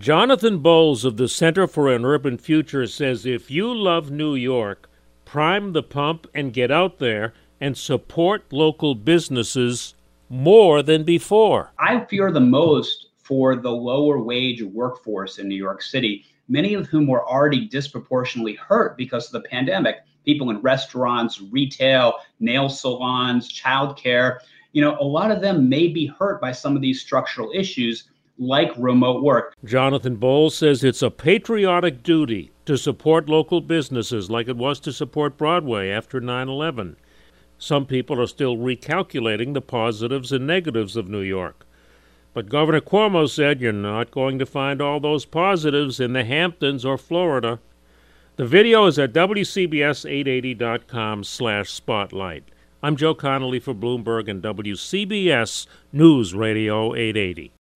Jonathan Bowles of the Center for an Urban Future says if you love New York, prime the pump and get out there and support local businesses more than before. I fear the most for the lower wage workforce in New York City, many of whom were already disproportionately hurt because of the pandemic. People in restaurants, retail, nail salons, childcare, you know, a lot of them may be hurt by some of these structural issues like remote work. Jonathan Bowles says it's a patriotic duty to support local businesses like it was to support Broadway after 9 11. Some people are still recalculating the positives and negatives of New York. But Governor Cuomo said you're not going to find all those positives in the Hamptons or Florida. The video is at WCBS880.com slash spotlight. I'm Joe Connolly for Bloomberg and WCBS News Radio 880.